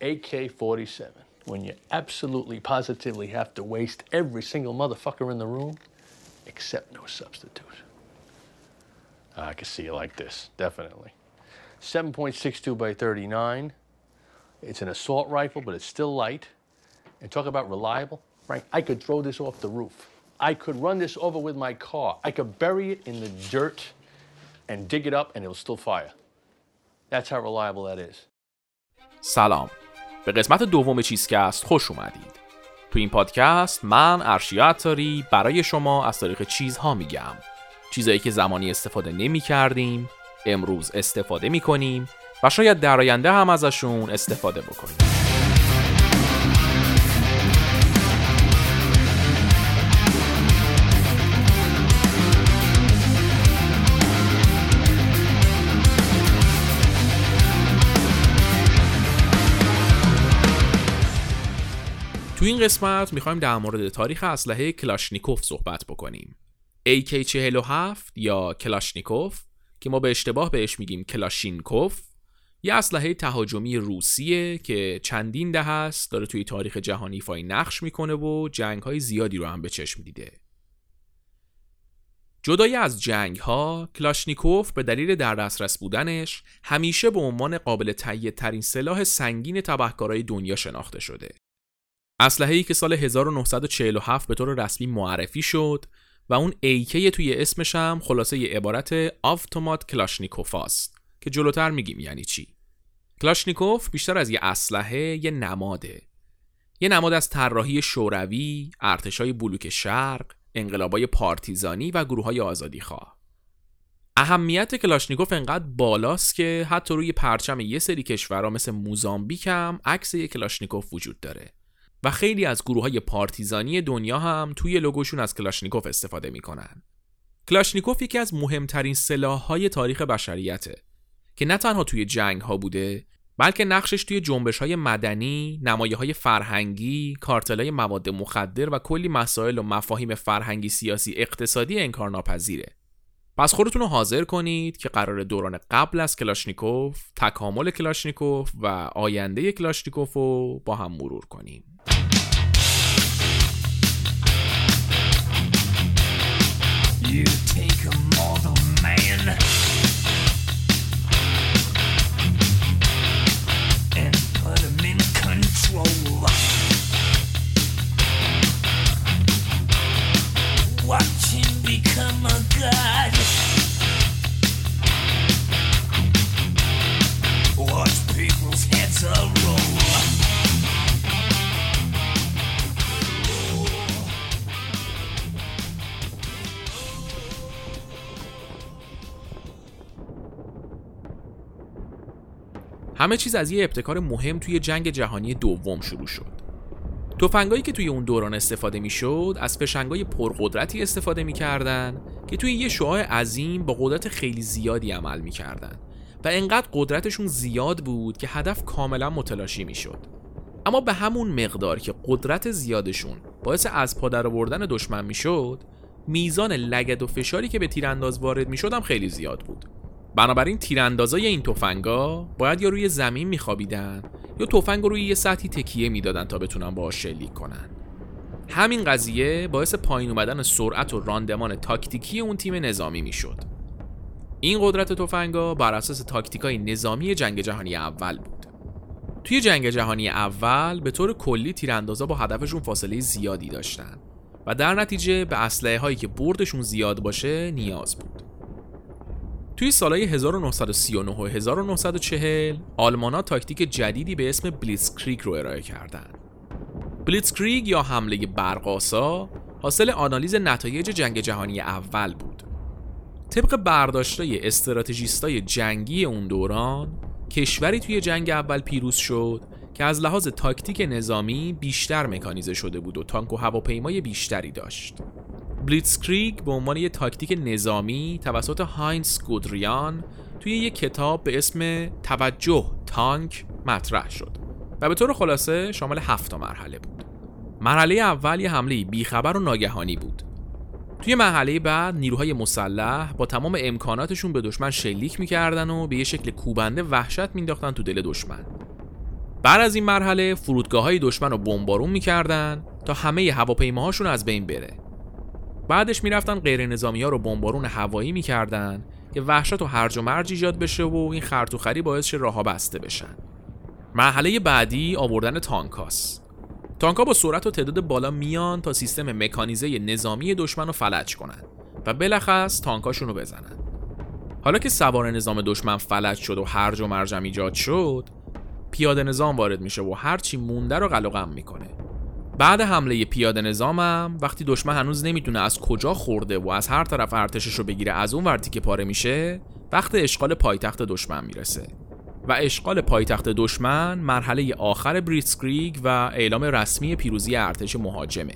AK-47, when you absolutely positively have to waste every single motherfucker in the room, except no substitute. I can see it like this, definitely. 7.62 by 39. It's an assault rifle, but it's still light. And talk about reliable. Frank, I could throw this off the roof. I could run this over with my car. I could bury it in the dirt and dig it up and it'll still fire. That's how reliable that is. سلام به قسمت دوم چیزکست خوش اومدید. تو این پادکست من ارشیا عطاری برای شما از تاریخ چیزها میگم. چیزایی که زمانی استفاده نمی کردیم امروز استفاده می کنیم و شاید در آینده هم ازشون استفاده بکنیم. تو این قسمت می‌خوایم در مورد تاریخ اسلحه کلاشنیکوف صحبت بکنیم. AK47 یا کلاشنیکوف که ما به اشتباه بهش میگیم کلاشینکوف یه اسلحه تهاجمی روسیه که چندین دهه‌ست داره توی تاریخ جهانی ایفای نقش می‌کنه و جنگ های زیادی رو هم به چشم دیده. جدای از جنگ ها کلاشنیکوف به دلیل در دسترس بودنش همیشه به عنوان قابل تهیه ترین سلاح سنگین تبهکارای دنیا شناخته شده. اسلحه‌ای که سال 1947 به طور رسمی معرفی شد و اون AK توی اسمش هم خلاصه عبارت آفتومات کلاشنیکوف است که جلوتر میگیم یعنی چی کلاشنیکوف بیشتر از یه اسلحه یه نماده یه نماد از طراحی شوروی، ارتشای بلوک شرق، انقلابای پارتیزانی و گروه های آزادی خواه. اهمیت کلاشنیکوف انقدر بالاست که حتی روی پرچم یه سری کشورها مثل موزامبیک هم عکس یک کلاشنیکوف وجود داره. و خیلی از گروه های پارتیزانی دنیا هم توی لوگوشون از کلاشنیکوف استفاده می‌کنن. کلاشنیکوف یکی از مهمترین سلاح های تاریخ بشریته که نه تنها توی جنگ ها بوده بلکه نقشش توی جنبش های مدنی، نمایه های فرهنگی، کارتل های مواد مخدر و کلی مسائل و مفاهیم فرهنگی سیاسی اقتصادی انکارناپذیره. پس خودتون رو حاضر کنید که قراره دوران قبل از کلاشنیکوف، تکامل کلاشنیکوف و آینده کلاشنیکوف رو با هم مرور کنیم. You take همه چیز از یه ابتکار مهم توی جنگ جهانی دوم شروع شد. تفنگایی که توی اون دوران استفاده می‌شد از فشنگای پرقدرتی استفاده می‌کردن که توی یه شعاع عظیم با قدرت خیلی زیادی عمل می‌کردن و انقدر قدرتشون زیاد بود که هدف کاملا متلاشی می‌شد. اما به همون مقدار که قدرت زیادشون باعث از پادر آوردن دشمن می‌شد میزان لگد و فشاری که به تیرانداز وارد می‌شد هم خیلی زیاد بود بنابراین تیراندازای این تفنگا باید یا روی زمین میخوابیدن یا تفنگ رو روی یه سطحی تکیه می‌دادن تا بتونن با شلیک کنن. همین قضیه باعث پایین اومدن سرعت و راندمان تاکتیکی اون تیم نظامی می‌شد. این قدرت تفنگا بر اساس تاکتیکای نظامی جنگ جهانی اول بود. توی جنگ جهانی اول به طور کلی تیراندازا با هدفشون فاصله زیادی داشتن و در نتیجه به اسلحه هایی که بردشون زیاد باشه نیاز بود. توی سالهای 1939 و 1940 آلمانا تاکتیک جدیدی به اسم بلیتسکریگ رو ارائه کردند. بلیتسکریگ یا حمله برق‌آسا حاصل آنالیز نتایج جنگ جهانی اول بود. طبق برداشتای استراتژیستای جنگی اون دوران کشوری توی جنگ اول پیروز شد که از لحاظ تاکتیک نظامی بیشتر مکانیزه شده بود و تانک و هواپیمای بیشتری داشت. بلیتسکریگ به عنوان یک تاکتیک نظامی توسط هاینز گودریان توی یک کتاب به اسم توجه تانک مطرح شد و به طور خلاصه شامل هفت مرحله بود. مرحله اول یه حمله بیخبر و ناگهانی بود. توی مرحله بعد نیروهای مسلح با تمام امکاناتشون به دشمن شلیک می‌کردن و به یه شکل کوبنده وحشت مینداختن تو دل دشمن. بعد از این مرحله فرودگاه های دشمن رو بمبارون می‌کردن تا همه هواپیماهاشون از بین بره بعدش می‌رفتن غیر نظامی ها رو بمبارون هوایی می‌کردن که وحشت و هرج و مرج ایجاد بشه و این خرطوخری باعث شه راهها بسته بشن. مرحله بعدی آوردن تانکاس. تانکا با سرعت و تعداد بالا میان تا سیستم مکانیزه نظامی دشمن رو فلج کنن و بلخص تانکاشون رو بزنن. حالا که سوار نظام دشمن فلج شد و هرج و مرجم ایجاد شد پیاده نظام وارد میشه و هرچی مونده رو قلقم می‌کنه. بعد حمله پیاده نظامم وقتی دشمن هنوز نمی‌تونه از کجا خورده و از هر طرف ارتشش رو بگیره از اون ورتی که پاره میشه وقت اشغال پایتخت دشمن می‌رسه. و اشغال پایتخت دشمن مرحله آخر بریتسکریگ و اعلام رسمی پیروزی ارتش مهاجمه.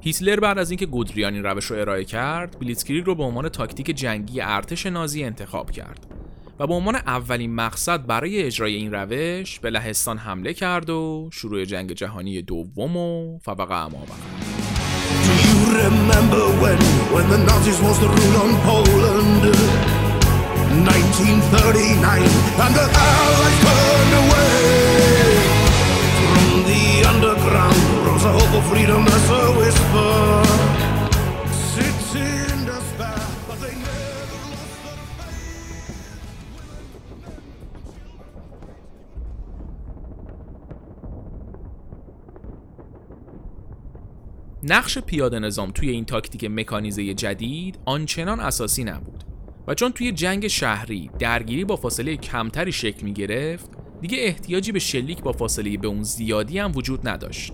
هیتلر بعد از اینکه گودریان این روش رو ارائه کرد بلیتسکریگ رو به عنوان تاکتیک جنگی ارتش نازی انتخاب کرد. و به عنوان اولین مقصد برای اجرای این روش به لهستان حمله کرد و شروع جنگ جهانی دوم و فبق اما نقش پیاده نظام توی این تاکتیک مکانیزه جدید آنچنان اساسی نبود و چون توی جنگ شهری درگیری با فاصله کمتری شکل می گرفت دیگه احتیاجی به شلیک با فاصله به اون زیادی هم وجود نداشت.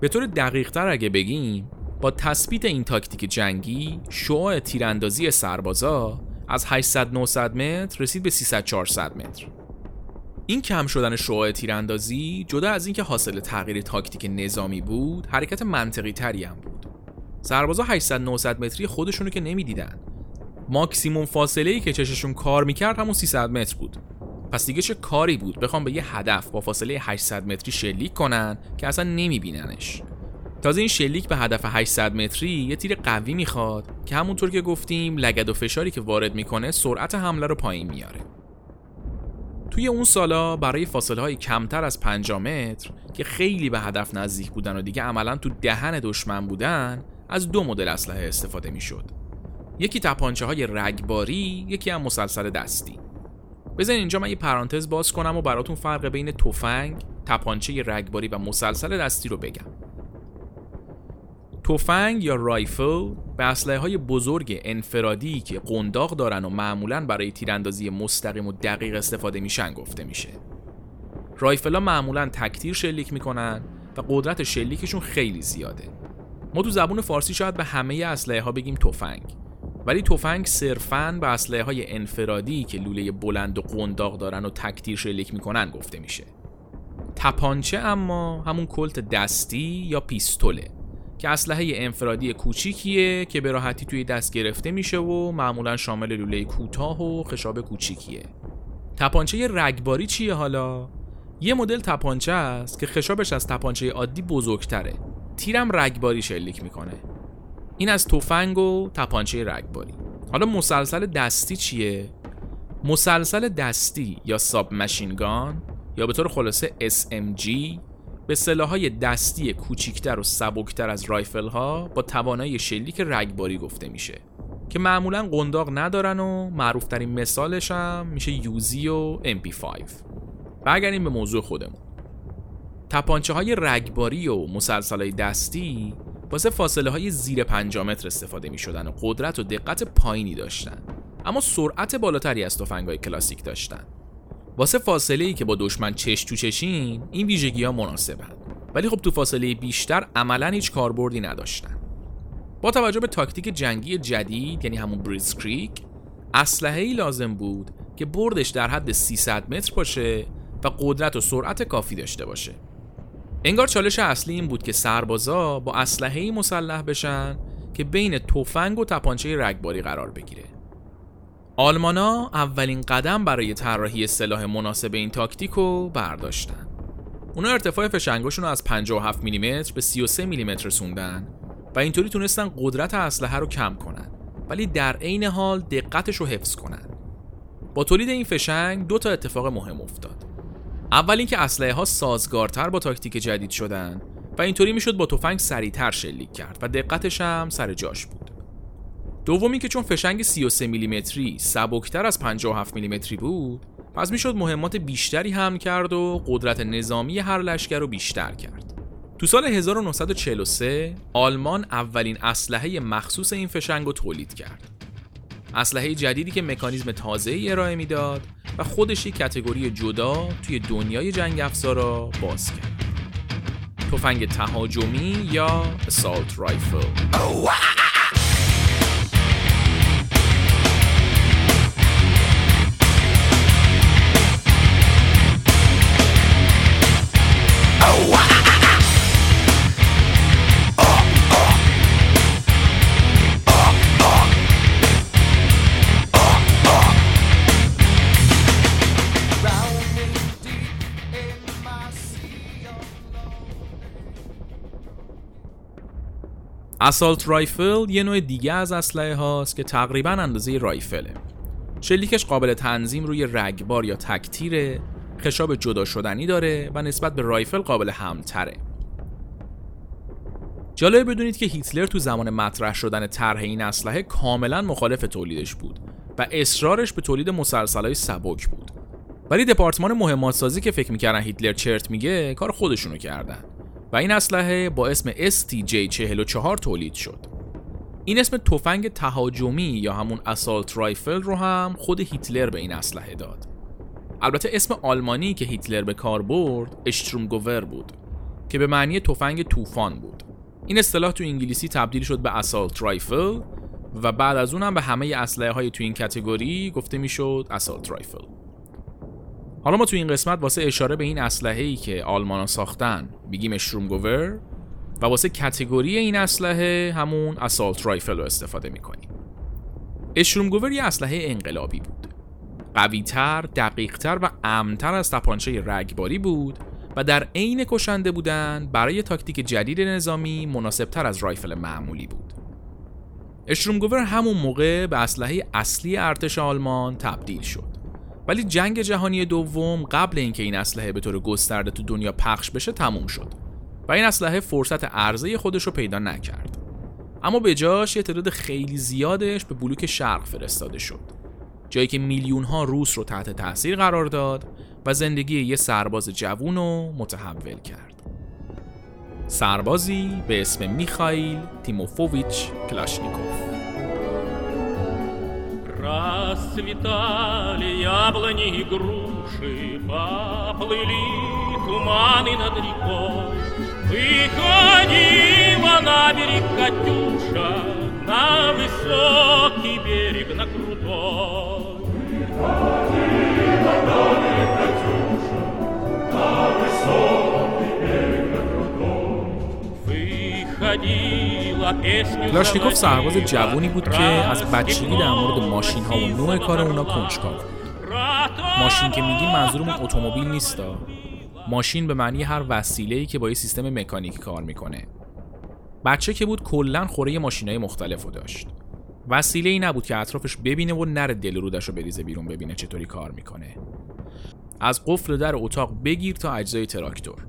به طور دقیق تر اگه بگیم با تثبیت این تاکتیک جنگی شعاع تیراندازی سربازا از 800 900 متر رسید به 300 400 متر. این کم شدن شعاع تیراندازی جدا از اینکه حاصل تغییر تاکتیک نظامی بود حرکت منطقی تری هم بود. سربازا 800 900 متری خودشونو که نمی‌دیدن. ماکسیموم فاصله ای که چششون کار می‌کرد همون 300 متر بود. پس دیگه چه کاری بود؟ بخوام به یه هدف با فاصله 800 متری شلیک کنن که اصلا نمیبیننش. تازه این شلیک به هدف 800 متری یه تیر قوی می‌خواد که همونطور که گفتیم لگد و فشاری که وارد می‌کنه سرعت حمله رو پایین میاره. توی اون سالا برای فاصله های کمتر از 5 متر که خیلی به هدف نزدیک بودن و دیگه عملا تو دهن دشمن بودن از دو مدل اسلحه استفاده می‌شد. یکی تپانچه های رگباری یکی هم مسلسل دستی بزن اینجا من یه پرانتز باز کنم و براتون فرق بین تفنگ، تپانچه رگباری و مسلسل دستی رو بگم تفنگ یا رایفل به اسلحه های بزرگ انفرادی که قنداق دارن و معمولا برای تیراندازی مستقیم و دقیق استفاده میشن گفته میشه. رایفل ها معمولا تکتیر شلیک می‌کنن و قدرت شلیکشون خیلی زیاده. ما تو زبون فارسی شاید به همه اسلحه ها بگیم تفنگ ولی تفنگ صرفاً به اسلحه های انفرادی که لوله بلند و قنداق دارن و تکتیر شلیک می‌کنن گفته میشه. تپانچه اما همون کلت دستی یا پیستوله که اسلحه انفرادی کوچیکیه که به راحتی توی دست گرفته میشه و معمولا شامل لوله کوتاه و خشاب کوچیکیه. تپانچه رگباری چیه حالا؟ یه مدل تپانچه است که خشابش از تپانچه عادی بزرگتره. تیرم رگباری شلیک می‌کنه. این از تفنگ و تپانچه رگباری. حالا مسلسل دستی چیه؟ مسلسل دستی یا ساب ماشینگان یا به طور خلاصه SMG به سلاحهای دستی کوچیکتر و سبکتر از رایفل ها با توانایی شلیک رگباری گفته میشه که معمولا قنداق ندارن و معروفترین مثالش هم میشه یوزی و MP5 برگردیم به موضوع خودمون. تپانچه های رگباری و مسلسل های دستی واسه فاصله های زیر 5 متر استفاده می شدن و قدرت و دقت پایینی داشتن اما سرعت بالاتری از تفنگ های کلاسیک داشتن. واسه فاصله ای که با دشمن چش تو چشین این ویژگی ها مناسبن. ولی خب تو فاصله بیشتر عملا هیچ کاربردی نداشتن. با توجه به تاکتیک جنگی جدید یعنی همون بریز کریک اسلحه ای لازم بود که بردش در حد 300 متر باشه و قدرت و سرعت کافی داشته باشه. انگار چالش اصلی این بود که سربازا با اسلحه مسلح بشن که بین تفنگ و تپانچه رگباری قرار بگیره. آلمانا اولین قدم برای طراحی سلاح مناسب این تاکتیک رو برداشتن. اونا ارتفاع فشنگاشون رو از 57 میلیمتر به 33 میلیمتر رسوندن و اینطوری تونستن قدرت اسلحه رو کم کنن ولی در عین حال دقتش رو حفظ کنن. با تولید این فشنگ دو تا اتفاق مهم افتاد. اول اینکه اسلحه ها سازگارتر با تاکتیک جدید شدن و اینطوری می‌شد با تفنگ سریعتر شلیک کرد و دقتش هم سر جاش بود. دومی که چون فشنگ 33 میلیمتری سبکتر از 57 میلیمتری بود پس می‌شد مهمات بیشتری هم کرد و قدرت نظامی هر لشکر رو بیشتر کرد. تو سال 1943 آلمان اولین اسلحه مخصوص این فشنگ رو تولید کرد. اسلحه جدیدی که مکانیزم تازه ای ارائه می‌داد و خودش یک کتگوری جدا توی دنیای جنگ افزارا باز کرد. تفنگ تهاجمی یا assault رایفل. اسالت رایفل یه نوع دیگه از اسلحه هاست که تقریبا اندازه رایفله. شلیکش قابل تنظیم روی رگبار یا تکتیره خشاب جدا شدنی داره و نسبت به رایفل قابل همتره جالبه بدونید که هیتلر تو زمان مطرح شدن طرح این اسلحه کاملا مخالف تولیدش بود و اصرارش به تولید مسلسلای سبک بود ولی دپارتمان مهمات سازی که فکر می‌کردن هیتلر چرت میگه کار خودشونو کردن و این اسلحه با اسم STJ44 تولید شد. این اسم تفنگ تهاجمی یا همون اسالت رایفل رو هم خود هیتلر به این اسلحه داد. البته اسم آلمانی که هیتلر به کار برد اشترومگوور بود که به معنی تفنگ طوفان بود. این اصطلاح تو انگلیسی تبدیل شد به اسالت رایفل و بعد از اونم به همه اسلحه های تو این کتگوری گفته می‌شد اسالت رایفل. حالا ما تو این قسمت واسه اشاره به این اسلحه ای که آلمانا ساختن میگیم اشترومگوور و واسه کتگوری این اسلحه همون اسالت رایفل رو استفاده می‌کنیم اشترومگوور یه اسلحه انقلابی بود قویتر، دقیقتر و امنتر از تپانچه رگباری بود و در عین کشنده بودن برای تاکتیک جدید نظامی مناسبتر از رایفل معمولی بود. اشترومگوور همون موقع به اسلحه اصلی ارتش آلمان تبدیل شد. ولی جنگ جهانی دوم قبل اینکه این اسلحه به طور گسترده تو دنیا پخش بشه تموم شد و این اسلحه فرصت عرضه خودش رو پیدا نکرد. اما به جاش یه تعداد خیلی زیادش به بلوک شرق فرستاده شد. جایی که میلیون ها روس رو تحت تاثیر قرار داد و زندگی یه سرباز جوون رو متحول کرد سربازی به اسم میخائیل تیموفوویچ کلاشنیکوف Расцветали яблони и груши, Поплыли туманы над рекой. Выходила на берег Катюша, На высокий берег, на крутой. کلاشنیکوف سرباز جوونی بود که از بچگی در مورد ماشین ها و نوع کار اونا کنجکاو ماشین که میگیم منظورمون اتومبیل نیستا ماشین به معنی هر وسیله‌ای که با یه سیستم مکانیکی کار می‌کنه. بچه که بود کلا خوره های مختلف رو داشت. وسیله ای نبود که اطرافش ببینه و نره دل و رودش رو بریزه بیرون ببینه چطوری کار می‌کنه. از قفل در اتاق بگیر تا اجزای تراکتور.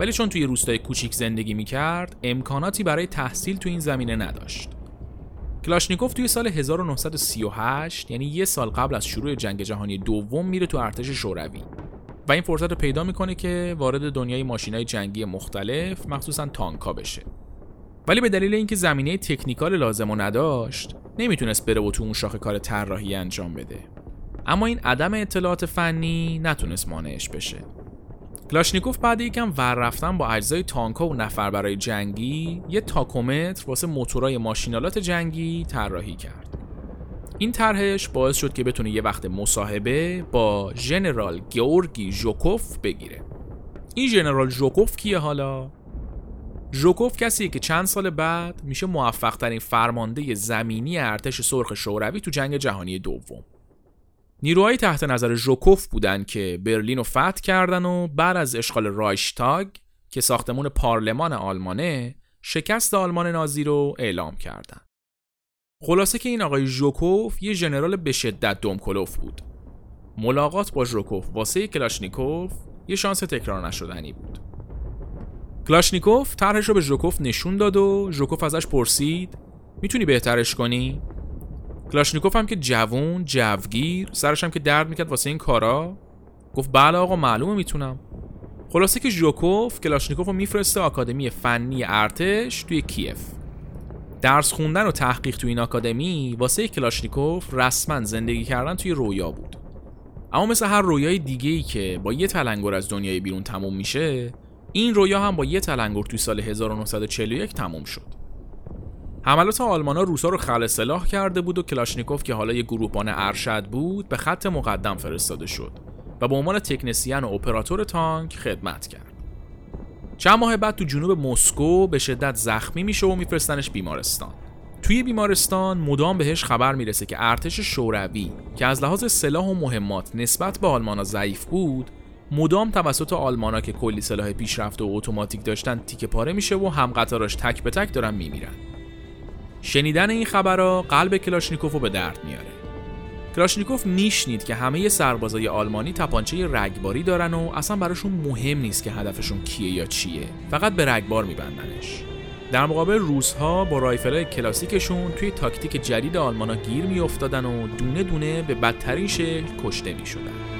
ولی چون توی روستای کوچیک زندگی می‌کرد امکاناتی برای تحصیل تو این زمینه نداشت. کلاشنیکوف توی سال 1938 یعنی یه سال قبل از شروع جنگ جهانی دوم میره تو ارتش شوروی. و این فرصت رو پیدا می‌کنه که وارد دنیای ماشینای جنگی مختلف مخصوصا تانکا بشه. ولی به دلیل اینکه زمینه تکنیکال لازم و نداشت نمی‌تونست بره و تو اون شاخه کار طراحی انجام بده. اما این عدم اطلاعات فنی نتونست مانعش بشه. کلاشنیکوف بعد یکم ور رفتن با اجزای تانکا و نفربرای جنگی یه تاکومتر واسه موتورای ماشین‌آلات جنگی طراحی کرد. این طرحش باعث شد که بتونه یه وقت مصاحبه با ژنرال گیورگی ژوکوف بگیره. این ژنرال ژوکوف کیه حالا؟ ژوکوف کسیه که چند سال بعد میشه موفق ترین فرمانده زمینی ارتش سرخ شوروی تو جنگ جهانی دوم نیروهای تحت نظر ژوکوف بودن که برلین رو فتح کردن و بعد از اشغال رایشتاگ که ساختمون پارلمان آلمانه شکست آلمان نازی رو اعلام کردن. خلاصه که این آقای ژوکوف یه ژنرال به شدت دم‌کلفت بود. ملاقات با ژوکوف واسه کلاشنیکوف یه شانس تکرار نشدنی بود کلاشنیکوف طرحش رو به ژوکوف نشون داد و ژوکوف ازش پرسید می‌تونی بهترش کنی؟ کلاشنیکوف هم که جوون جوگیر سرش هم که درد می‌کرد واسه این کارا. گفت بله آقا معلومه می‌تونم. خلاصه که ژوکوف کلاشنیکوف رو میفرسته آکادمی فنی ارتش توی کیف. درس خوندن و تحقیق توی این آکادمی واسه کلاشنیکوف رسما زندگی کردن توی رویا بود. اما مثل هر رویای دیگه ای که با یه تلنگر از دنیای بیرون تموم میشه این رویا هم با یه تلنگر توی سال 1941 تموم شد حملات آلمانا روسا رو خلع سلاح کرده بود و کلاشنیکوف که حالا یه گروهبان ارشد بود به خط مقدم فرستاده شد و به عنوان تکنسین و اپراتور تانک خدمت کرد. چند ماه بعد تو جنوب مسکو به شدت زخمی میشه و میفرستنش بیمارستان. توی بیمارستان مدام بهش خبر می‌رسه که ارتش شوروی که از لحاظ سلاح و مهمات نسبت به آلمانا ضعیف بود مدام توسط آلمانا که کلی سلاح پیشرفته و اتوماتیک داشتن تیکه پاره میشه و هم قطاراش تک به تک دارن میمیرن. شنیدن این خبرها قلب کلاشنیکوف رو به درد میاره. کلاشنیکوف میشنید که همه سربازای آلمانی تپانچه رگباری دارن و اصلا براشون مهم نیست که هدفشون کیه یا چیه فقط به رگبار میبندنش در مقابل روس‌ها با rifle ای کلاسیکشون توی تاکتیک جدید آلمانا گیر میافتادن و دونه دونه به بدترین شکل کشته می‌شدن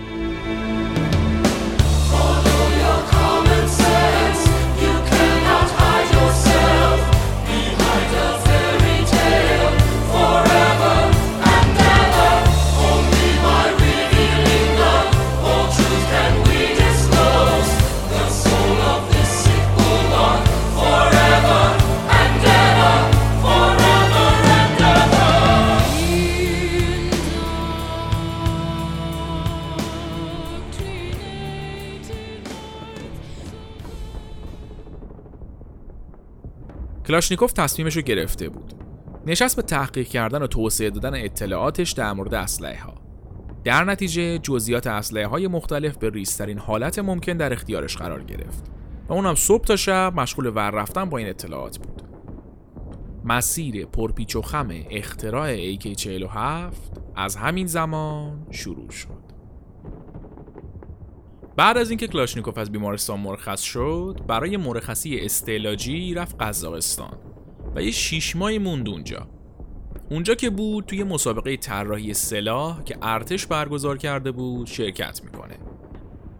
کلاشنیکوف تصمیمش رو گرفته بود. نشست به تحقیق کردن و توسعه دادن اطلاعاتش در مورد اسلحه ها. در نتیجه جزئیات اسلحه های مختلف به ریزترین حالت ممکن در اختیارش قرار گرفت و اونم صبح تا شب مشغول ور رفتن با این اطلاعات بود. مسیر پرپیچ و خم اختراع AK47 از همین زمان شروع شد. بعد از اینکه کلاشنیکوف از بیمارستان مرخص شد برای مرخصی استعلاجی رفت قزاقستان و یه شیش ماهی موند اونجا. اونجا که بود توی مسابقه طراحی سلاح که ارتش برگزار کرده بود شرکت می‌کنه.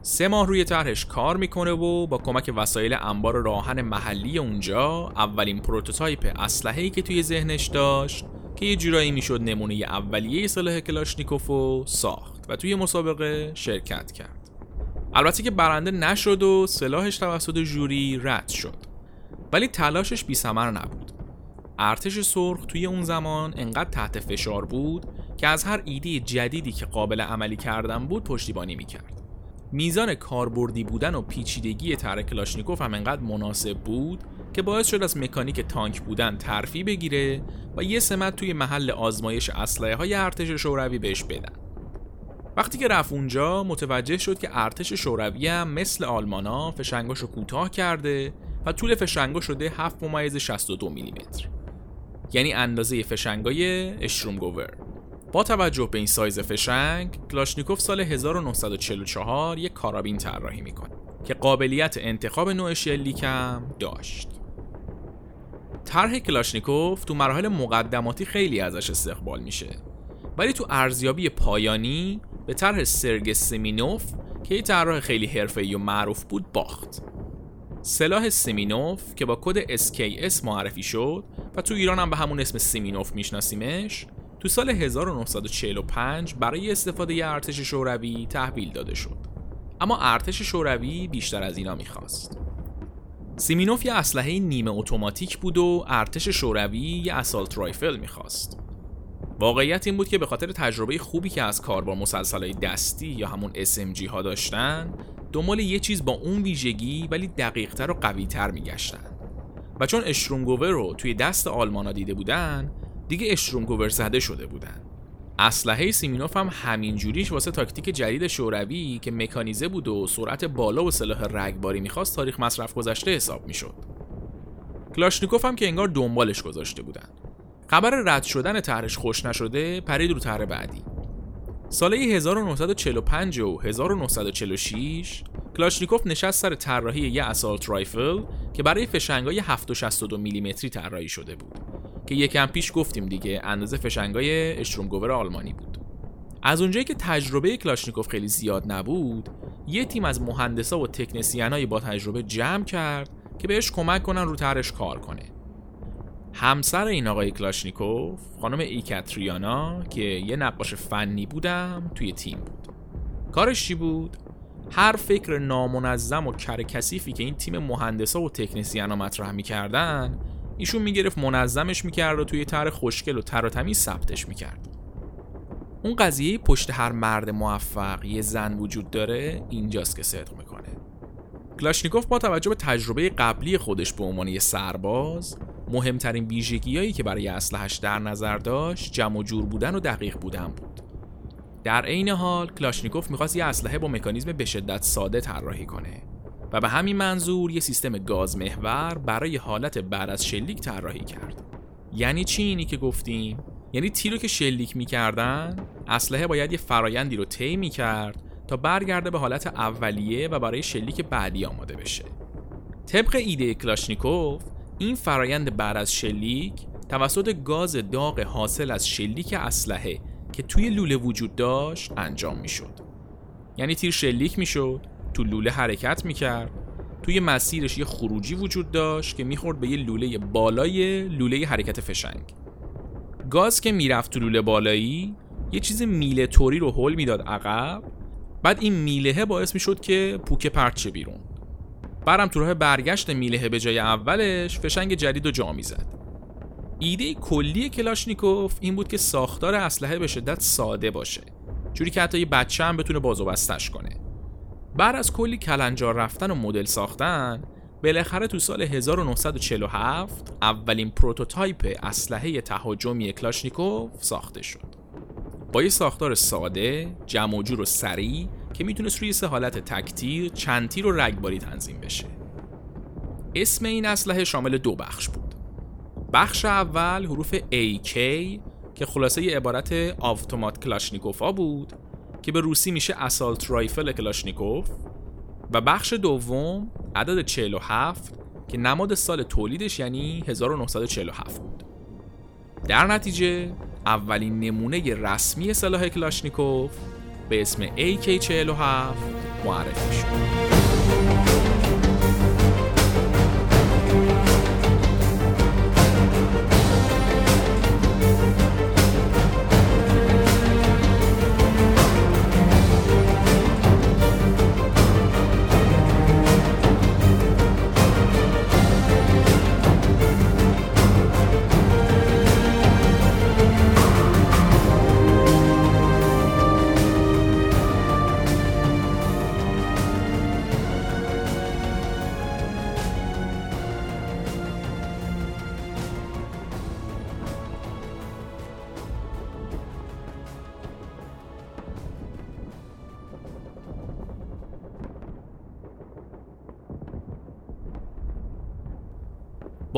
سه ماه روی طرحش کار می‌کنه و با کمک وسایل انبار راه‌آهن محلی اونجا اولین prototype اسلحه‌ای که توی ذهنش داشت که یه جورایی می‌شد نمونه اولیه سلاح کلاشنیکوف ساخت و توی مسابقه شرکت کرد. البته که برنده نشد و سلاحش توسط ژوری رد شد. ولی تلاشش بی نبود. ارتش سرخ توی اون زمان انقدر تحت فشار بود که از هر ایده جدیدی که قابل عملی کردن بود پشتیبانی می‌کرد. میزان کاربردی بودن و پیچیدگی طرح کلاشنیکوف هم انقدر مناسب بود که باعث شد از مکانیک تانک بودن ترفی بگیره و یه سمت توی محل آزمایش اسلحه های ارتش شوروی بهش بدن. وقتی که رفت اونجا متوجه شد که ارتش شوروی هم مثل آلمانا فشنگاش رو کوتاه کرده و طول فشنگا شده 7 ممیز 62 میلیمتر. یعنی اندازه فشنگای Sturmgewehr با توجه به این سایز فشنگ کلاشنیکوف سال 1944 یک کارابین طراحی می‌کنه که قابلیت انتخاب نوع شلیک هم داشت. طرح کلاشنیکوف تو مراحل مقدماتی خیلی ازش استقبال میشه. ولی تو ارزیابی پایانی به طرح سرگی سمینوف که یه طراح خیلی حرفه‌ای و معروف بود باخت. سلاح سمینوف که با کد SKS معرفی شد و تو ایران هم به همون اسم سمینوف میشناسیمش تو سال 1945 برای استفاده ارتش شوروی تحویل داده شد. اما ارتش شوروی بیشتر از اینا می‌خواست. سیمینوف یه اسلحه نیمه اتوماتیک بود و ارتش شوروی یه assault rifle می‌خواست. واقعیت این بود که به خاطر تجربه خوبی که از کار با مسلسلهای دستی یا همون SMG ها داشتن دنبال یه چیز با اون ویژگی ولی دقیقتر و قویتر میگشتن. و چون Sturmgewehr رو توی دست آلمانا دیده بودن دیگه Sturmgewehr زده شده بودن. اسلحه سیمینوف هم همین جوریش واسه تاکتیک جدید شوروی که مکانیزه بود و سرعت بالا و سلاح رگباری می‌خواست تاریخ مصرف گذشته حساب می‌شد. کلاشنیکوف هم که انگار دنبالش گذاشته بودن. خبر رد شدن طرحش خشک نشده پرید رو طرح بعدی. سال 1945 و 1946 کلاشنیکوف نشست سر طراحی یه assault rifle که برای فشنگای 762 میلیمتری طراحی شده بود که یکم پیش گفتیم دیگه اندازه فشنگای Sturmgewehr آلمانی بود. از اونجایی که تجربه کلاشنیکوف خیلی زیاد نبود یه تیم از مهندسا و تکنسیانای با تجربه جمع کرد که بهش کمک کنن رو طرحش کار کنه. همسر این آقای کلاشنیکوف خانم ایکاترینا که یه نقاش فنی بودم توی تیم بود. کارش چی بود؟ هر فکر نامنظم و کر کثیفی که این تیم مهندسا و تکنسیانا مطرح می‌کردن ایشون می‌گرفت منظمش می‌کرد و توی طرح خوشگل و تر و تمیز ثبتش می‌کرد. اون قضیه پشت هر مرد موفق یه زن وجود داره اینجاست که صدق می‌کنه. کلاشنیکوف با توجه به تجربه قبلی خودش به عنوان یه سرباز مهمترین ویژگیهایی که برای اسلحش در نظر داشت جمع و جور بودن و دقیق بودن بود. در عین حال کلاشنیکوف می‌خواست یه اسلحه با مکانیزم به شدت ساده طراحی کنه و به همین منظور یه سیستم گاز محور برای حالت بعد از شلیک طراحی کرد. یعنی چی اینی که گفتیم؟ یعنی تیرو که شلیک می‌کردن اسلحه باید یه فرایندی رو طی می‌کرد تا برگرده به حالت اولیه و برای شلیک بعدی آماده بشه. طبق ایده کلاشنیکوف این فرایند بعد از شلیک توسط گاز داغ حاصل از شلیک اسلحه که توی لوله وجود داشت انجام می‌شد. یعنی تیر شلیک می‌شد تو لوله حرکت می‌کرد توی مسیرش یه خروجی وجود داشت که می‌خورد به یه لوله بالای لوله حرکت فشنگ. گاز که می‌رفت تو لوله بالایی یه چیز میله توری رو هل می‌داد عقب بعد این میلهه باعث می‌شد که پوکه پرت بیرون. برم تو راه برگشت میلهه به جای اولش فشنگ جدید و جا می‌زد. ایده کلی کلاشنیکوف این بود که ساختار اسلحه به شدت ساده باشه. جوری که حتی یه بچه هم بتونه باز و بستش کنه. بعد از کلی کلنجار رفتن و مدل ساختن بالاخره تو سال 1947 اولین prototype اسلحه تهاجمی کلاشنیکوف ساخته شد. با یه ساختار ساده، جمع و جور و سریع که می‌تونست روی سه حالت تکتیر، چند تیر و رگباری تنظیم بشه. اسم این اسلحه شامل دو بخش بود. بخش اول حروف AK که خلاصه یه عبارت Автомат Калашникова بود که به روسی میشه assault rifle کلاشنیکوف و بخش دوم عدد 47 که نماد سال تولیدش یعنی 1947 بود. در نتیجه اولین نمونه رسمی سلاح کلاشنیکوف به اسم AK-47 معرفی شد.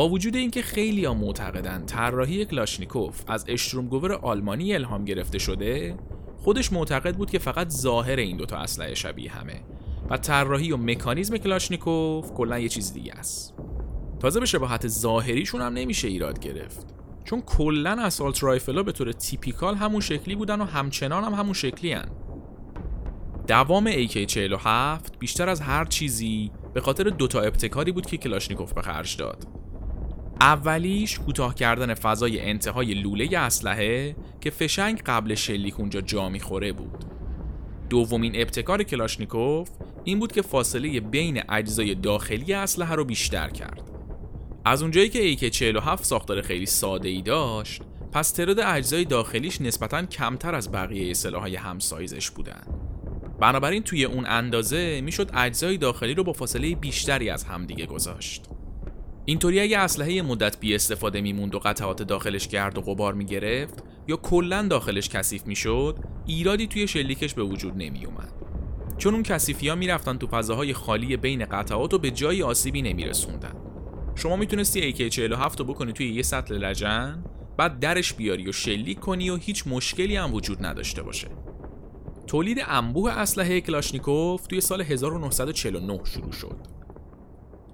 وجود اینکه خیلی ها معتقدن طراحی کلاشنیکوف از Sturmgewehr آلمانی الهام گرفته شده خودش معتقد بود که فقط ظاهر این دوتا اسلحه شبیه همه و طراحی و مکانیزم کلاشنیکوف کلا یه چیز دیگه است. تازه به شباهت ظاهریشون هم نمیشه ایراد گرفت. چون کلا assault rifle ا به طور typical همون شکلی بودن و همچنان هم همون شکلی هن. دوام AK47 بیشتر از هر چیزی به خاطر دوتا ابتکاری بود که کلاشنیکوف به خرج داد. اولیش کوتاه کردن فضای انتهای لوله اسلحه که فشنگ قبل شلیک اونجا جا می‌خوره بود. دومین ابتکار کلاشنیکوف این بود که فاصله بین اجزای داخلی اسلحه رو بیشتر کرد. از اونجایی که AK47 ساختار خیلی ساده ای داشت، پس تعداد اجزای داخلیش نسبتا کمتر از بقیه سلاحهای همسایزش بودن. بنابراین توی اون اندازه می‌شد اجزای داخلی رو با فاصله بیشتری از همدیگه گذاشت. اینطوری اگه اسلحه مدتی بی استفاده میموند و قطعات داخلش گرد و غبار می‌گرفت یا کلا داخلش کثیف می‌شد ایرادی توی شلیکش به وجود نمیومد چون اون کثیفی ها می‌رفتن تو فضاهای خالی بین قطعات و به جایی آسیبی نمیرسوندن. شما می‌تونستی AK47 رو بکنی توی یه سطل لجن بعد درش بیاری و شلیک کنی و هیچ مشکلی هم وجود نداشته باشه. تولید انبوه اسلحه کلاشنیکوف توی سال 1949 شروع شد.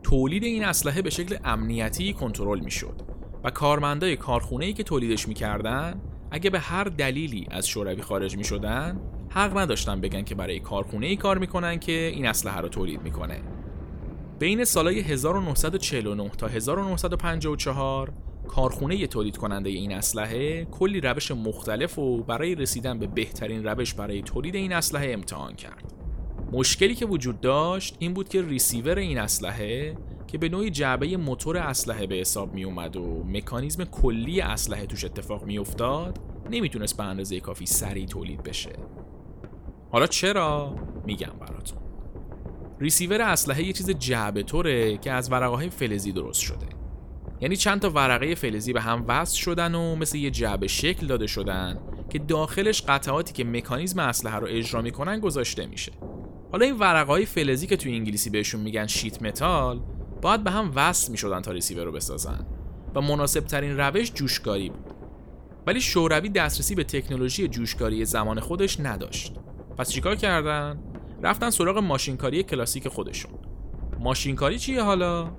تولید این اسلحه به شکل امنیتی کنترل می‌شد و کارمندای کارخونه‌ای که تولیدش می‌کردن اگه به هر دلیلی از شوروی خارج می‌شدن حق نداشتن بگن که برای کارخونه ای کار می‌کنن که این اسلحه رو تولید می‌کنه. بین سالهای 1949 تا 1954 کارخونه تولید کننده این اسلحه کلی روش مختلف و برای رسیدن به بهترین روش برای تولید این اسلحه امتحان کرد. مشکلی که وجود داشت این بود که ریسیور این اسلحه که به نوعی جعبه موتور اسلحه به حساب می اومد و مکانیزم کلی اسلحه توش اتفاق می افتاد نمی‌تونست به اندازه کافی سریع تولید بشه. حالا چرا؟ میگم براتون. ریسیور اسلحه یه چیز جعبه طوره که از ورقه های فلزی درست شده. یعنی چند تا ورقه فلزی به هم وصل شدن و مثل یه جعبه شکل داده شدن که داخلش قطعاتی که مکانیزم اسلحه رو اجرا می‌کنن گذاشته میشه حالا این ورقه های فلزی که توی انگلیسی بهشون میگن sheet metal باید به هم وصل می‌شدن تا ریسیور رو بسازن. و مناسب ترین روش جوشکاری بود. ولی شوروی دسترسی به تکنولوژی جوشکاری زمان خودش نداشت. پس چیکار کردن؟ رفتن سراغ ماشینکاری کلاسیک خودشون. ماشینکاری چیه حالا؟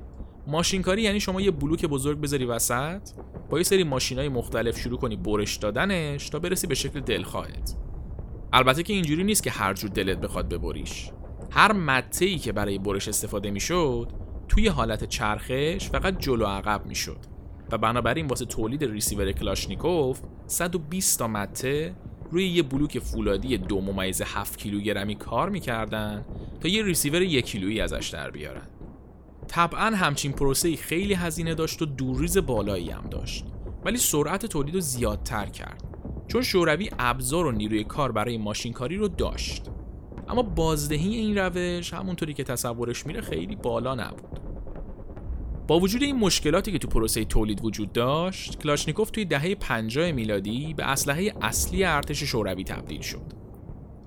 ماشینکاری یعنی شما یه بلوک بزرگ بذاری وسط با یه سری ماشینای مختلف شروع کنی برش دادنش تا برسی به شکل دلخواهت. البته که اینجوری نیست که هر جور دلت بخواد ببریش. هر مته ای که برای برش استفاده می‌شد توی حالت چرخش فقط جلو عقب می‌شد. و بنابراین واسه تولید ریسیور کلاشنیکوف 120 تا مته روی یه بلوک فولادی دو ممیز 7 کیلوگرمی کار می‌کردن تا یه ریسیور یک کیلویی ازش در بیارن. طبعا همچین پروسه خیلی هزینه داشت و دورریز بالایی هم داشت. ولی سرعت تولید رو زیادتر کرد. چون شوروی ابزار و نیروی کار برای ماشینکاری رو داشت. اما بازدهی این روش همونطوری که تصورش میره خیلی بالا نبود. با وجود این مشکلاتی که تو پروسه تولید وجود داشت کلاشنیکوف توی دهه 50 میلادی به اسلحه اصلی ارتش شوروی تبدیل شد.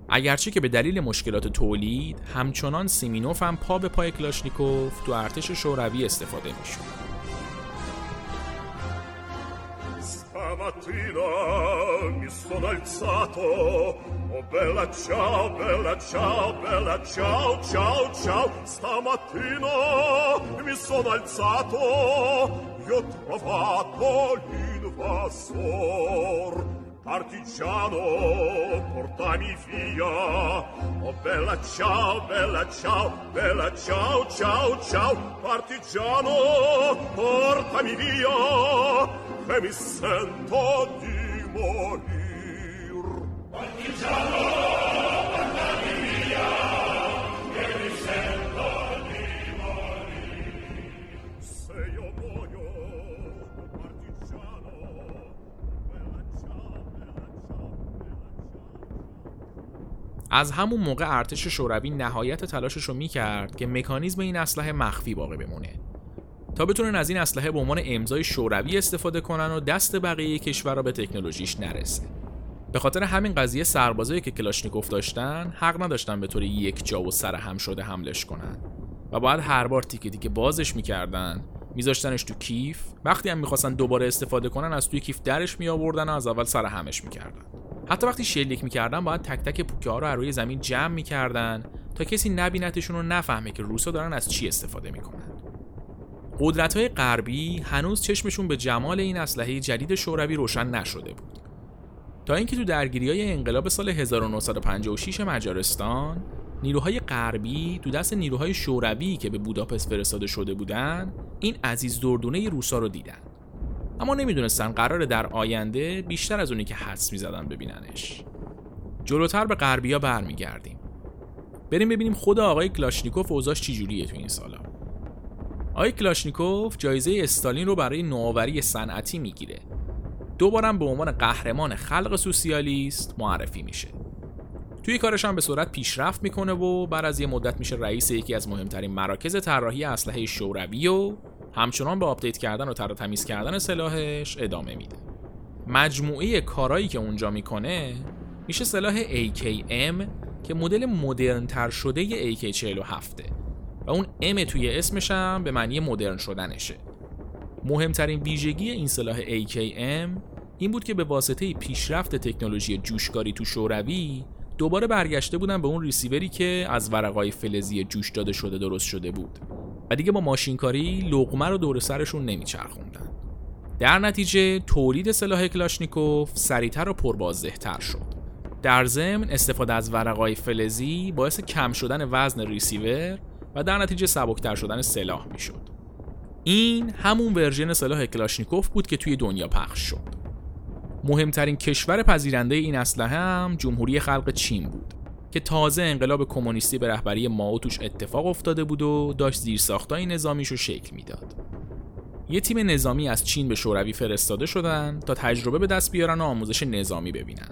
اگرچه که به دلیل مشکلات تولید همچنان سیمونوف هم پا به پای کلاشنیکوف تو ارتش شوروی استفاده می‌شد. Stamattina mi sono alzato Oh bella ciao, bella ciao, bella ciao, ciao, ciao Stamattina mi sono alzato E ho trovato l'invasor Partigiano, portami via. Oh bella ciao, bella ciao, bella ciao, ciao, ciao. Partigiano, portami via, che mi sento di morir. Partigiano, از همون موقع ارتش شوروی نهایت تلاشش رو می‌کرد که مکانیزم این اسلحه مخفی باقی بمونه تا بتونن از این اسلحه به عنوان امضای شوروی استفاده کنن و دست بقیه کشورها به تکنولوژیش نرسه. به خاطر همین قضیه سربازایی که کلاشنیکوف داشتن حق نداشتن به طور یک جا و سر هم شده حملش کنن. و باید هر بار تیکه تیکه بازش می‌کردن میذاشتنش تو کیف. وقتی هم می‌خواستن دوباره استفاده کنن از توی کیف درش می و از اول سر همش می‌کردن. حتی وقتی شلیک می‌کردن باید تک تک پوکه ها رو روی زمین جمع می‌کردن تا کسی نبینتشون رو نفهمه که روسا دارن از چی استفاده می‌کنن. قدرت های غربی هنوز چشمشون به جمال این اسلحه جدید شوروی روشن نشده بود. تا اینکه تو درگیری های انقلاب سال 1956 مجارستان نیروهای غربی تو دست نیروهای شوروی که به بوداپست فرستاده شده بودن این عزیز دردونه روسا رو دیدن. اما نمی‌دونستن قرار در آینده بیشتر از اونی که حدس می‌زدن ببیننش. جلوتر به غربیا برمیگردیم. بریم ببینیم خود آقای کلاشنیکوف اوضاش چجوریه تو این سالا. آقای کلاشنیکوف جایزه استالین رو برای نوآوری صنعتی می‌گیره. دوبارم به عنوان قهرمان خلق سوسیالیست معرفی میشه. توی کارش هم به سرعت پیشرفت می‌کنه و بعد از یه مدت میشه رئیس یکی از مهمترین مراکز طراحی اسلحه شوروی و همچنان به آپدیت کردن و تر تمیز کردن سلاحش ادامه میده. مجموعه کارایی که اونجا می‌کنه میشه سلاح AKM که مدل مدرن تر شده AK47 و اون M توی اسمش هم به معنی مدرن شدنشه. مهمترین ویژگی این سلاح AKM این بود که به واسطه پیشرفت تکنولوژی جوشکاری تو شوروی دوباره برگشته بودن به اون ریسیوری که از ورقای فلزی جوش داده شده درست شده بود. و دیگه با ماشینکاری لغمه رو دور سرشون نمیچرخوندن. در نتیجه تولید سلاح کلاشنیکوف سریعتر و پربازدهتر شد. در ضمن استفاده از ورقای فلزی باعث کم شدن وزن ریسیور و در نتیجه سبکتر شدن سلاح می‌شد این همون ورژن سلاح کلاشنیکوف بود که توی دنیا پخش شد مهمترین کشور پذیرنده این اسلحه هم جمهوری خلق چین بود که تازه انقلاب کمونیستی به رهبری مائو توش اتفاق افتاده بود و داشت زیرساختای نظامیش رو شکل می‌داد. یه تیم نظامی از چین به شوروی فرستاده شدن تا تجربه به دست بیارن و آموزش نظامی ببینن.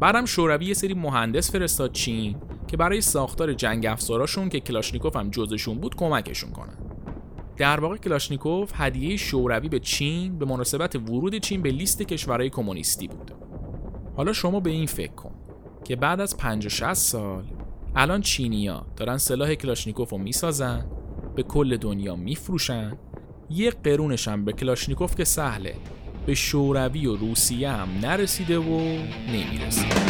بعدم شوروی یه سری مهندس فرستاد چین که برای ساختار جنگ افزاراشون که کلاشنیکوف هم جزشون بود کمکشون کنن. در واقع کلاشنیکوف هدیه شوروی به چین به مناسبت ورود چین به لیست کشورهای کمونیستی بود. حالا شما به این فکر کن که بعد از 50 60 سال الان چینیا دارن سلاح کلاشنیکوف رو می‌سازن به کل دنیا میفروشن یه قرونش هم به کلاشنیکوف که سهله به شوروی و روسیه هم نرسیده و نمی‌رسه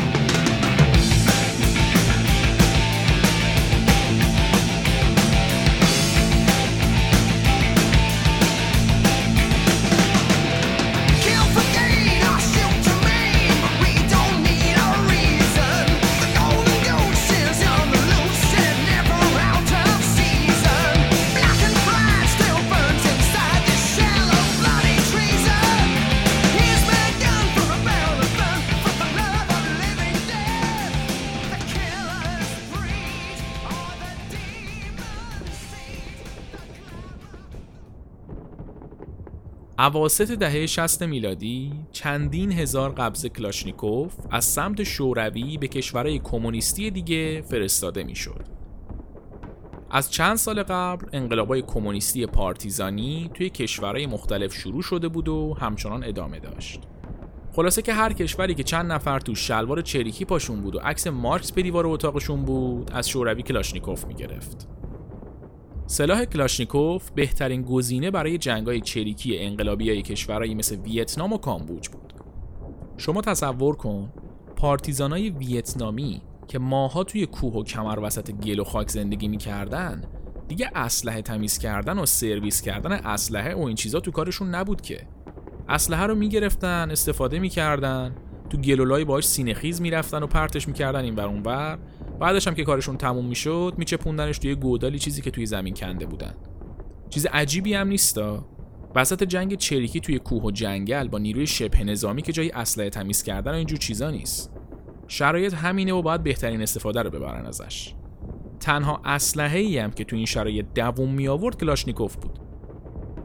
اواسط دهه 60 میلادی چندین هزار قبضه کلاشنیکوف از سمت شوروی به کشورهای کمونیستی دیگه فرستاده می‌شد. از چند سال قبل انقلابای کمونیستی پارتیزانی توی کشورهای مختلف شروع شده بود و همچنان ادامه داشت. خلاصه که هر کشوری که چند نفر تو شلوار چریکی پاشون بود و عکس مارکس به دیوار اتاقشون بود از شوروی کلاشنیکوف می‌گرفت. سلاح کلاشنیکوف بهترین گزینه برای جنگای چریکی انقلابی های کشورهایی مثل ویتنام و کامبوج بود. شما تصور کن پارتیزانای ویتنامی که ماه‌ها توی کوه و کمر وسط گل و خاک زندگی می‌کردن دیگه اسلحه تمیز کردن و سرویس کردن اسلحه و این چیزا تو کارشون نبود که اسلحه رو می‌گرفتن استفاده می‌کردن تو گل و لای باش سینه‌خیز می‌رفتن و پرتش می‌کردن این بر اون بر بعدش هم که کارشون تموم می‌شد میچپوندنش توی گودالی چیزی که توی زمین کنده بودن. چیز عجیبی هم نیستا؟ وسط جنگ چریکی توی کوه و جنگل با نیروی شبه نظامی که جای اسلحه تمیز کردن و اینجور چیزا نیست. شرایط همینه و باید بهترین استفاده رو ببرن ازش. تنها اسلحه ای هم که تو این شرایط دووم می آورد کلاشنیکوف بود.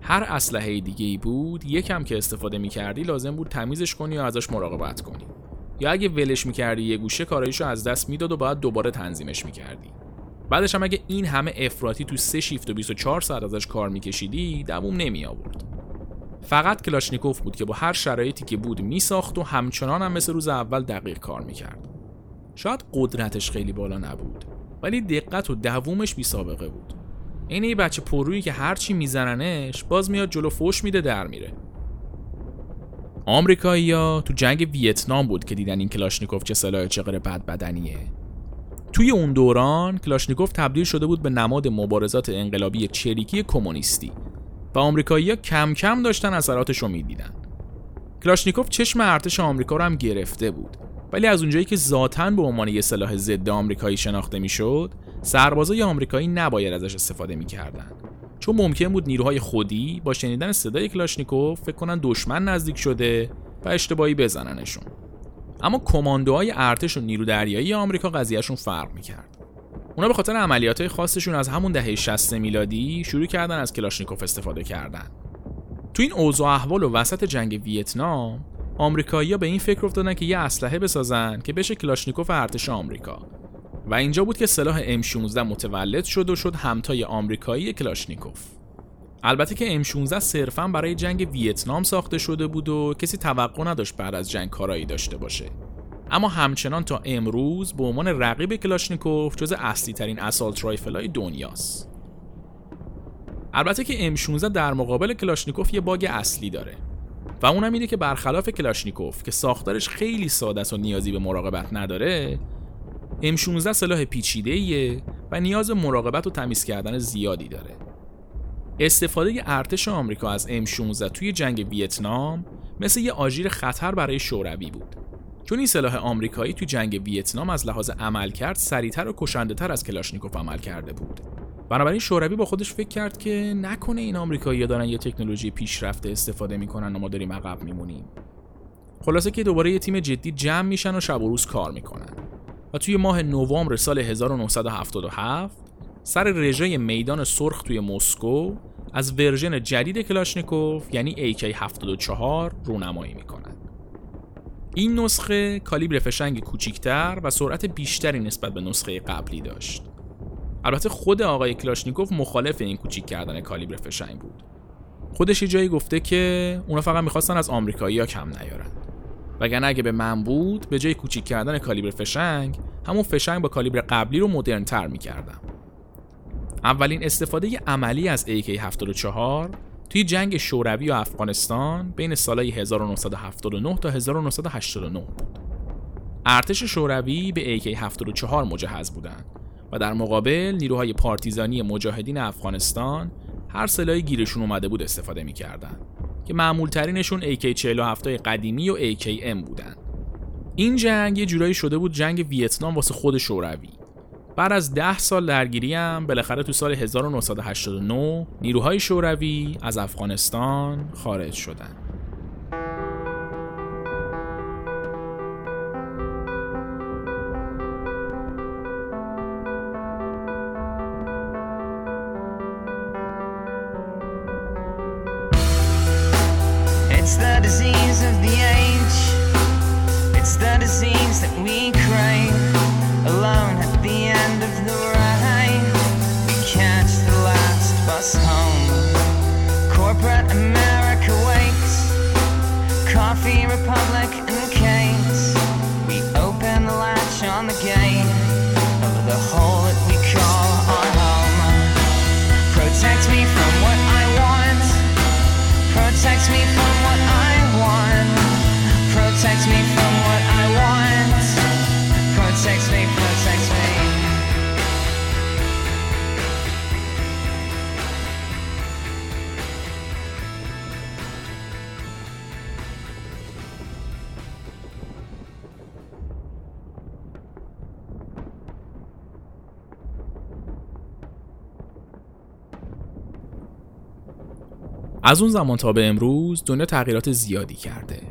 هر اسلحه دیگه ای بود یکم که استفاده می کردی لازم بود تمیزش کنی و ازش مراقبت کنی. یا اگه ولش می‌کردی یه گوشه کارایشو از دست می‌داد و باید دوباره تنظیمش می‌کردی. بعدش هم اگه این همه افراطی تو سه شیفت و 24 ساعت ازش کار میکشیدی دووم نمی آورد فقط کلاشنیکوف بود که با هر شرایطی که بود میساخت و همچنان هم مثل روز اول دقیق کار می‌کرد. شاید قدرتش خیلی بالا نبود ولی دقت و دوومش بی سابقه بود. این بچه پرویی که هرچی میزننش باز میاد جلو فوش میده در میره. آمریکایی‌ها تو جنگ ویتنام بود که دیدن این کلاشنیکوف چه سلاح چغر بد بدنیه توی اون دوران کلاشنیکوف تبدیل شده بود به نماد مبارزات انقلابی چریکی کمونیستی و آمریکایی‌ها کم کم داشتن اثراتش رو می‌دیدن. کلاشنیکوف چشم ارتش آمریکا رو هم گرفته بود. ولی از اونجایی که ذاتا به عنوان یه سلاح ضد آمریکایی شناخته می‌شد سربازای آمریکایی نباید ازش استفاده می‌کردن. چون ممکن بود نیروهای خودی با شنیدن صدای کلاشنیکوف فکر کنن دشمن نزدیک شده و اشتباهی بزننشون. اما کماندوهای ارتش و نیرو دریایی آمریکا قضیه‌شون فرق می‌کرد. اونا به خاطر عملیات خاصشون از همون دهه 60 میلادی شروع کردن از کلاشنیکوف استفاده کردن. تو این اوضاع احوال و وسط جنگ ویتنام آمریکایی‌ها به این فکر افتادن که یه اسلحه بسازن که بشه کلاشنیکوف ارتش آمریکا. و اینجا بود که سلاح M16 متولد شد و شد همتای آمریکایی کلاشنیکوف. البته که M16 صرفا برای جنگ ویتنام ساخته شده بود و کسی توقع نداشت بعد از جنگ کارایی داشته باشه. اما همچنان تا امروز به عنوان رقیب کلاشنیکوف جز اصلی ترین assault rifle های دنیاست. البته که M16 در مقابل کلاشنیکوف یه bug اصلی داره. و اونم اینه که برخلاف کلاشنیکوف که ساختارش خیلی ساده است و نیازی به مراقبت نداره M16 سلاح پیچیده و نیاز مراقبت و تمیز کردن زیادی داره. استفاده ارتش آمریکا از M16 توی جنگ ویتنام مثل یه آژیر خطر برای شوروی بود. چون این سلاح آمریکایی توی جنگ ویتنام از لحاظ عملکرد سریعتر و کشنده تر از کلاشنیکوف عمل کرده بود. بنابراین شوروی با خودش فکر کرد که نکنه این آمریکایی‌ها دارن یه تکنولوژی پیشرفته استفاده می‌کنن و ما داریم عقب میمونیم. خلاصه که دوباره یه تیم جدی جمع میشن و شب و روز کار می‌کنن. و توی ماه نوامبر سال 1977 سر رژه میدان سرخ توی مسکو از version جدید کلاشنیکوف یعنی AK74 رونمایی می‌کنن. این نسخه کالیبر فشنگ کوچیکتر و سرعت بیشتری نسبت به نسخه قبلی داشت. البته خود آقای کلاشنیکوف مخالف این کوچیک کردن کالیبر فشنگ بود. خودش یه جایی گفته که اونا فقط می‌خواستن از آمریکایی‌ها کم نیارن. وگرنه اگه به من بود به جای کوچیک کردن کالیبر فشنگ همون فشنگ با کالیبر قبلی رو مدرنتر می‌کردم اولین استفاده عملی از AK-74 توی جنگ شوروی و افغانستان بین سالهای 1979 تا 1989 بود. ارتش شوروی به AK-74 مجهز بودند و در مقابل نیروهای پارتیزانی مجاهدین افغانستان هر سلاحی گیرشون اومده بود استفاده می‌کردند که معمول ترینشون AK-47 قدیمی و AKM بودن. این جنگ یه جورایی شده بود جنگ ویتنام واسه خود شوروی. بعد از ده سال درگیری هم بالاخره تو سال 1989 نیروهای شوروی از افغانستان خارج شدند. Disease of the age. It's the disease that we crave. از اون زمان تا به امروز دنیا تغییرات زیادی کرده.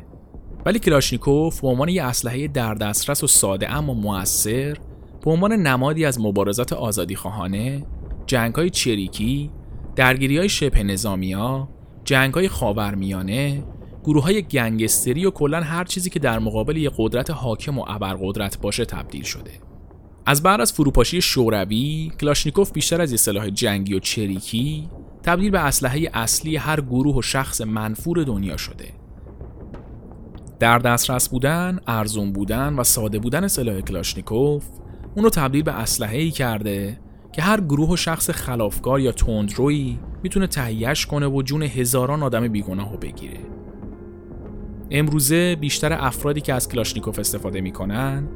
ولی کلاشنیکوف به عنوان یه اسلحه در دسترس و ساده اما موثر به عنوان نمادی از مبارزات آزادی خواهانه جنگ های چریکی درگیری های شبه نظامی ها جنگ های خاورمیانه گروه های گنگستری و کلا هر چیزی که در مقابل یه قدرت حاکم و ابرقدرت باشه تبدیل شده. از بعد از فروپاشی شوروی کلاشنیکوف بیشتر از یه سلاح جنگی و چریکی تبدیل به اسلحه اصلی هر گروه و شخص منفور دنیا شده. در دسترس بودن، ارزون بودن و ساده بودن سلاح کلاشنیکوف اونو تبدیل به اسلحه ای کرده که هر گروه و شخص خلافکار یا تندرویی می‌تونه تهیهش کنه و جون هزاران آدم بیگناه رو بگیره. امروزه بیشتر افرادی که از کلاشنیکوف استفاده می‌کنن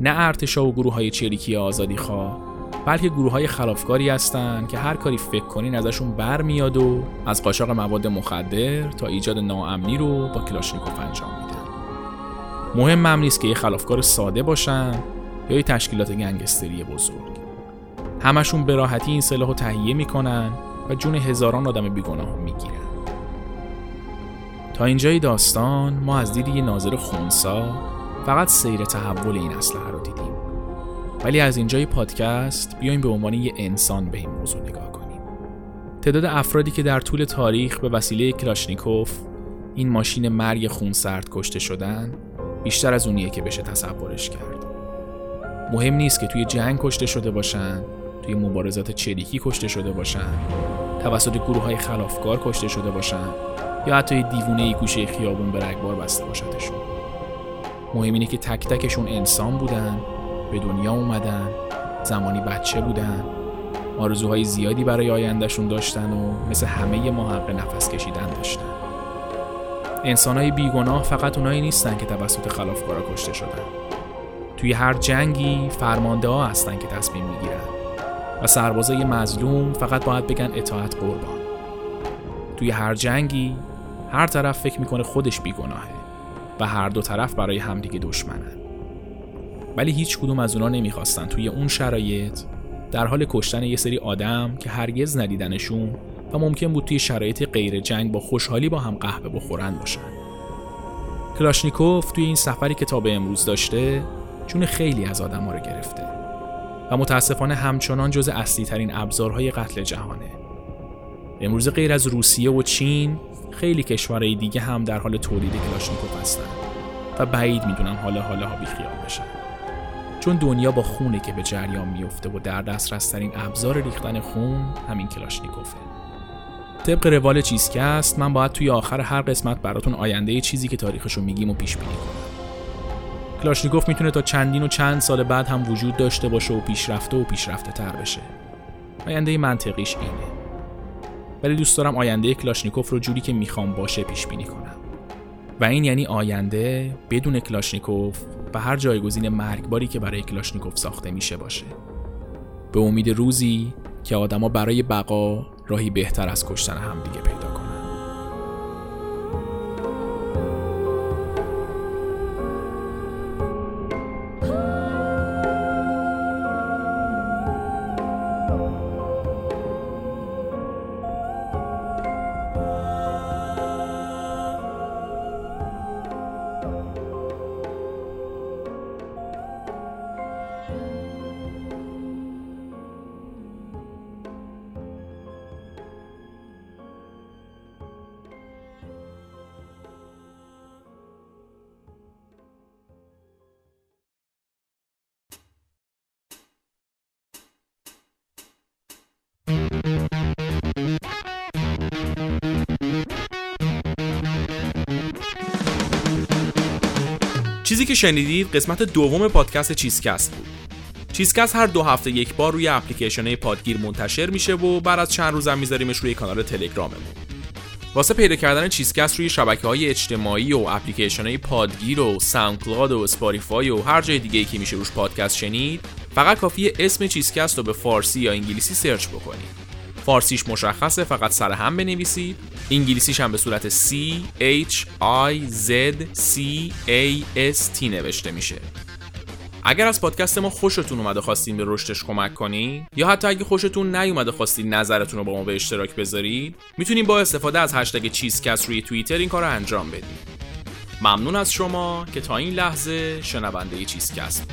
نه ارتشا و گروه های چریکی آزادی خواه بلکه گروه های خلافکاری هستند که هر کاری فکر کنین ازشون برمیاد و از قاچاق مواد مخدر تا ایجاد ناامنی رو با کلاشنیکوف انجام میدن. مهم هم نیست که یه خلافکار ساده باشن یا یه تشکیلات گنگستری بزرگ. همشون به راحتی این سلاح رو تهیه می‌کنن و جون هزاران آدم بیگناه می‌گیرن. تا اینجای داستان ما از دید یه ناظر خونسا فقط سیر تحول این اسلحه رو دیدیم. ولی از اینجای پادکست بیایم به عنوان یه انسان به این موضوع نگاه کنیم. تعداد افرادی که در طول تاریخ به وسیله کلاشنیکوف این ماشین مرگ خونسرد کشته شدن بیشتر از اونیه که بشه تصورش کرد. مهم نیست که توی جنگ کشته شده باشن، توی مبارزات چریکی کشته شده باشن، توسط گروه های خلافکار کشته شده باشن یا حتی دیوونه ای گوشه خیابون به رگبار بسته باشدشون. مهم اینه که تک تکشون انسان بودن به دنیا اومدن زمانی بچه بودن آرزوهای زیادی برای آیندهشون داشتن و مثل همه ما حق نفس کشیدن داشتن. انسانهای بیگناه فقط اونایی نیستن که توسط خلافکارا کشته شدن. توی هر جنگی فرمانده ها هستن که تصمیم می‌گیرن و سربازای مظلوم فقط باید بگن اطاعت قربان. توی هر جنگی هر طرف فکر می‌کنه خودش بیگناهه و هر دو طرف برای همدیگه دشمنن. ولی هیچ کدوم از اونا نمی‌خواستن توی اون شرایط. در حال کشتن یه سری آدم که هرگز ندیدنشون و ممکن بود توی شرایط غیر جنگ با خوشحالی با هم قهوه بخورن باشن. کلاشنیکوف توی این سفری که تا به امروز داشته جون خیلی از آدم ها رو گرفته. و متاسفانه همچنان جز اصلی ترین ابزارهای قتل جهانه. امروز غیر از روسیه و چین خیلی کشورهای دیگه هم در حال تولید کلاشنیکوف هستن. و بعید می‌دونم حالا حالا ها بیخیال بشن. چون دنیا با خونه که به جریان میفته و در دسترس ترین ابزار ریختن خون همین کلاشنیکوفه. طبق روال چیزکست من باید توی آخر هر قسمت براتون آینده چیزی که تاریخشو میگیم و پیش بینی کنم. کلاشنیکوف می‌تونه تا چندین و چند سال بعد هم وجود داشته باشه و پیشرفته و پیشرفته تر بشه. آینده منطقیش اینه. ولی دوست دارم آینده کلاشنیکوف رو جوری که می‌خوام باشه پیش بینی کنم. و این یعنی آینده بدون کلاشنیکوف و هر جایگزین مرگباری که برای کلاشنیکوف ساخته میشه باشه. به امید روزی که آدما برای بقا راهی بهتر از کشتن همدیگه پیدا کنن. چیزی که شنیدید قسمت دوم پادکست چیزکست بود. چیزکست هر دو هفته یک بار روی اپلیکیشن پادگیر منتشر میشه و بعد از چند روزم میذاریمش روی کانال تلگراممون. واسه پیدا کردن چیزکست روی شبکه های اجتماعی و اپلیکیشن های پادگیر و ساوندکلاد و اسپاتیفای و هر جای دیگه ای که میشه روش پادکست شنید فقط کافیه اسم چیزکست رو به فارسی یا انگلیسی search بکنید. فارسیش مشخصه فقط سر هم بنویسید. انگلیسیش هم به صورت C H I Z C A S T نوشته میشه. اگر از پادکست ما خوشتون اومده خواستین به رشدش کمک کنین یا حتی اگه خوشتون نیومده خواستین نظرتون رو با ما به اشتراک بذارید می‌تونین با استفاده از هشتگ چیزکست روی توییتر این کار رو انجام بدید ممنون از شما که تا این لحظه شنونده چیزکست.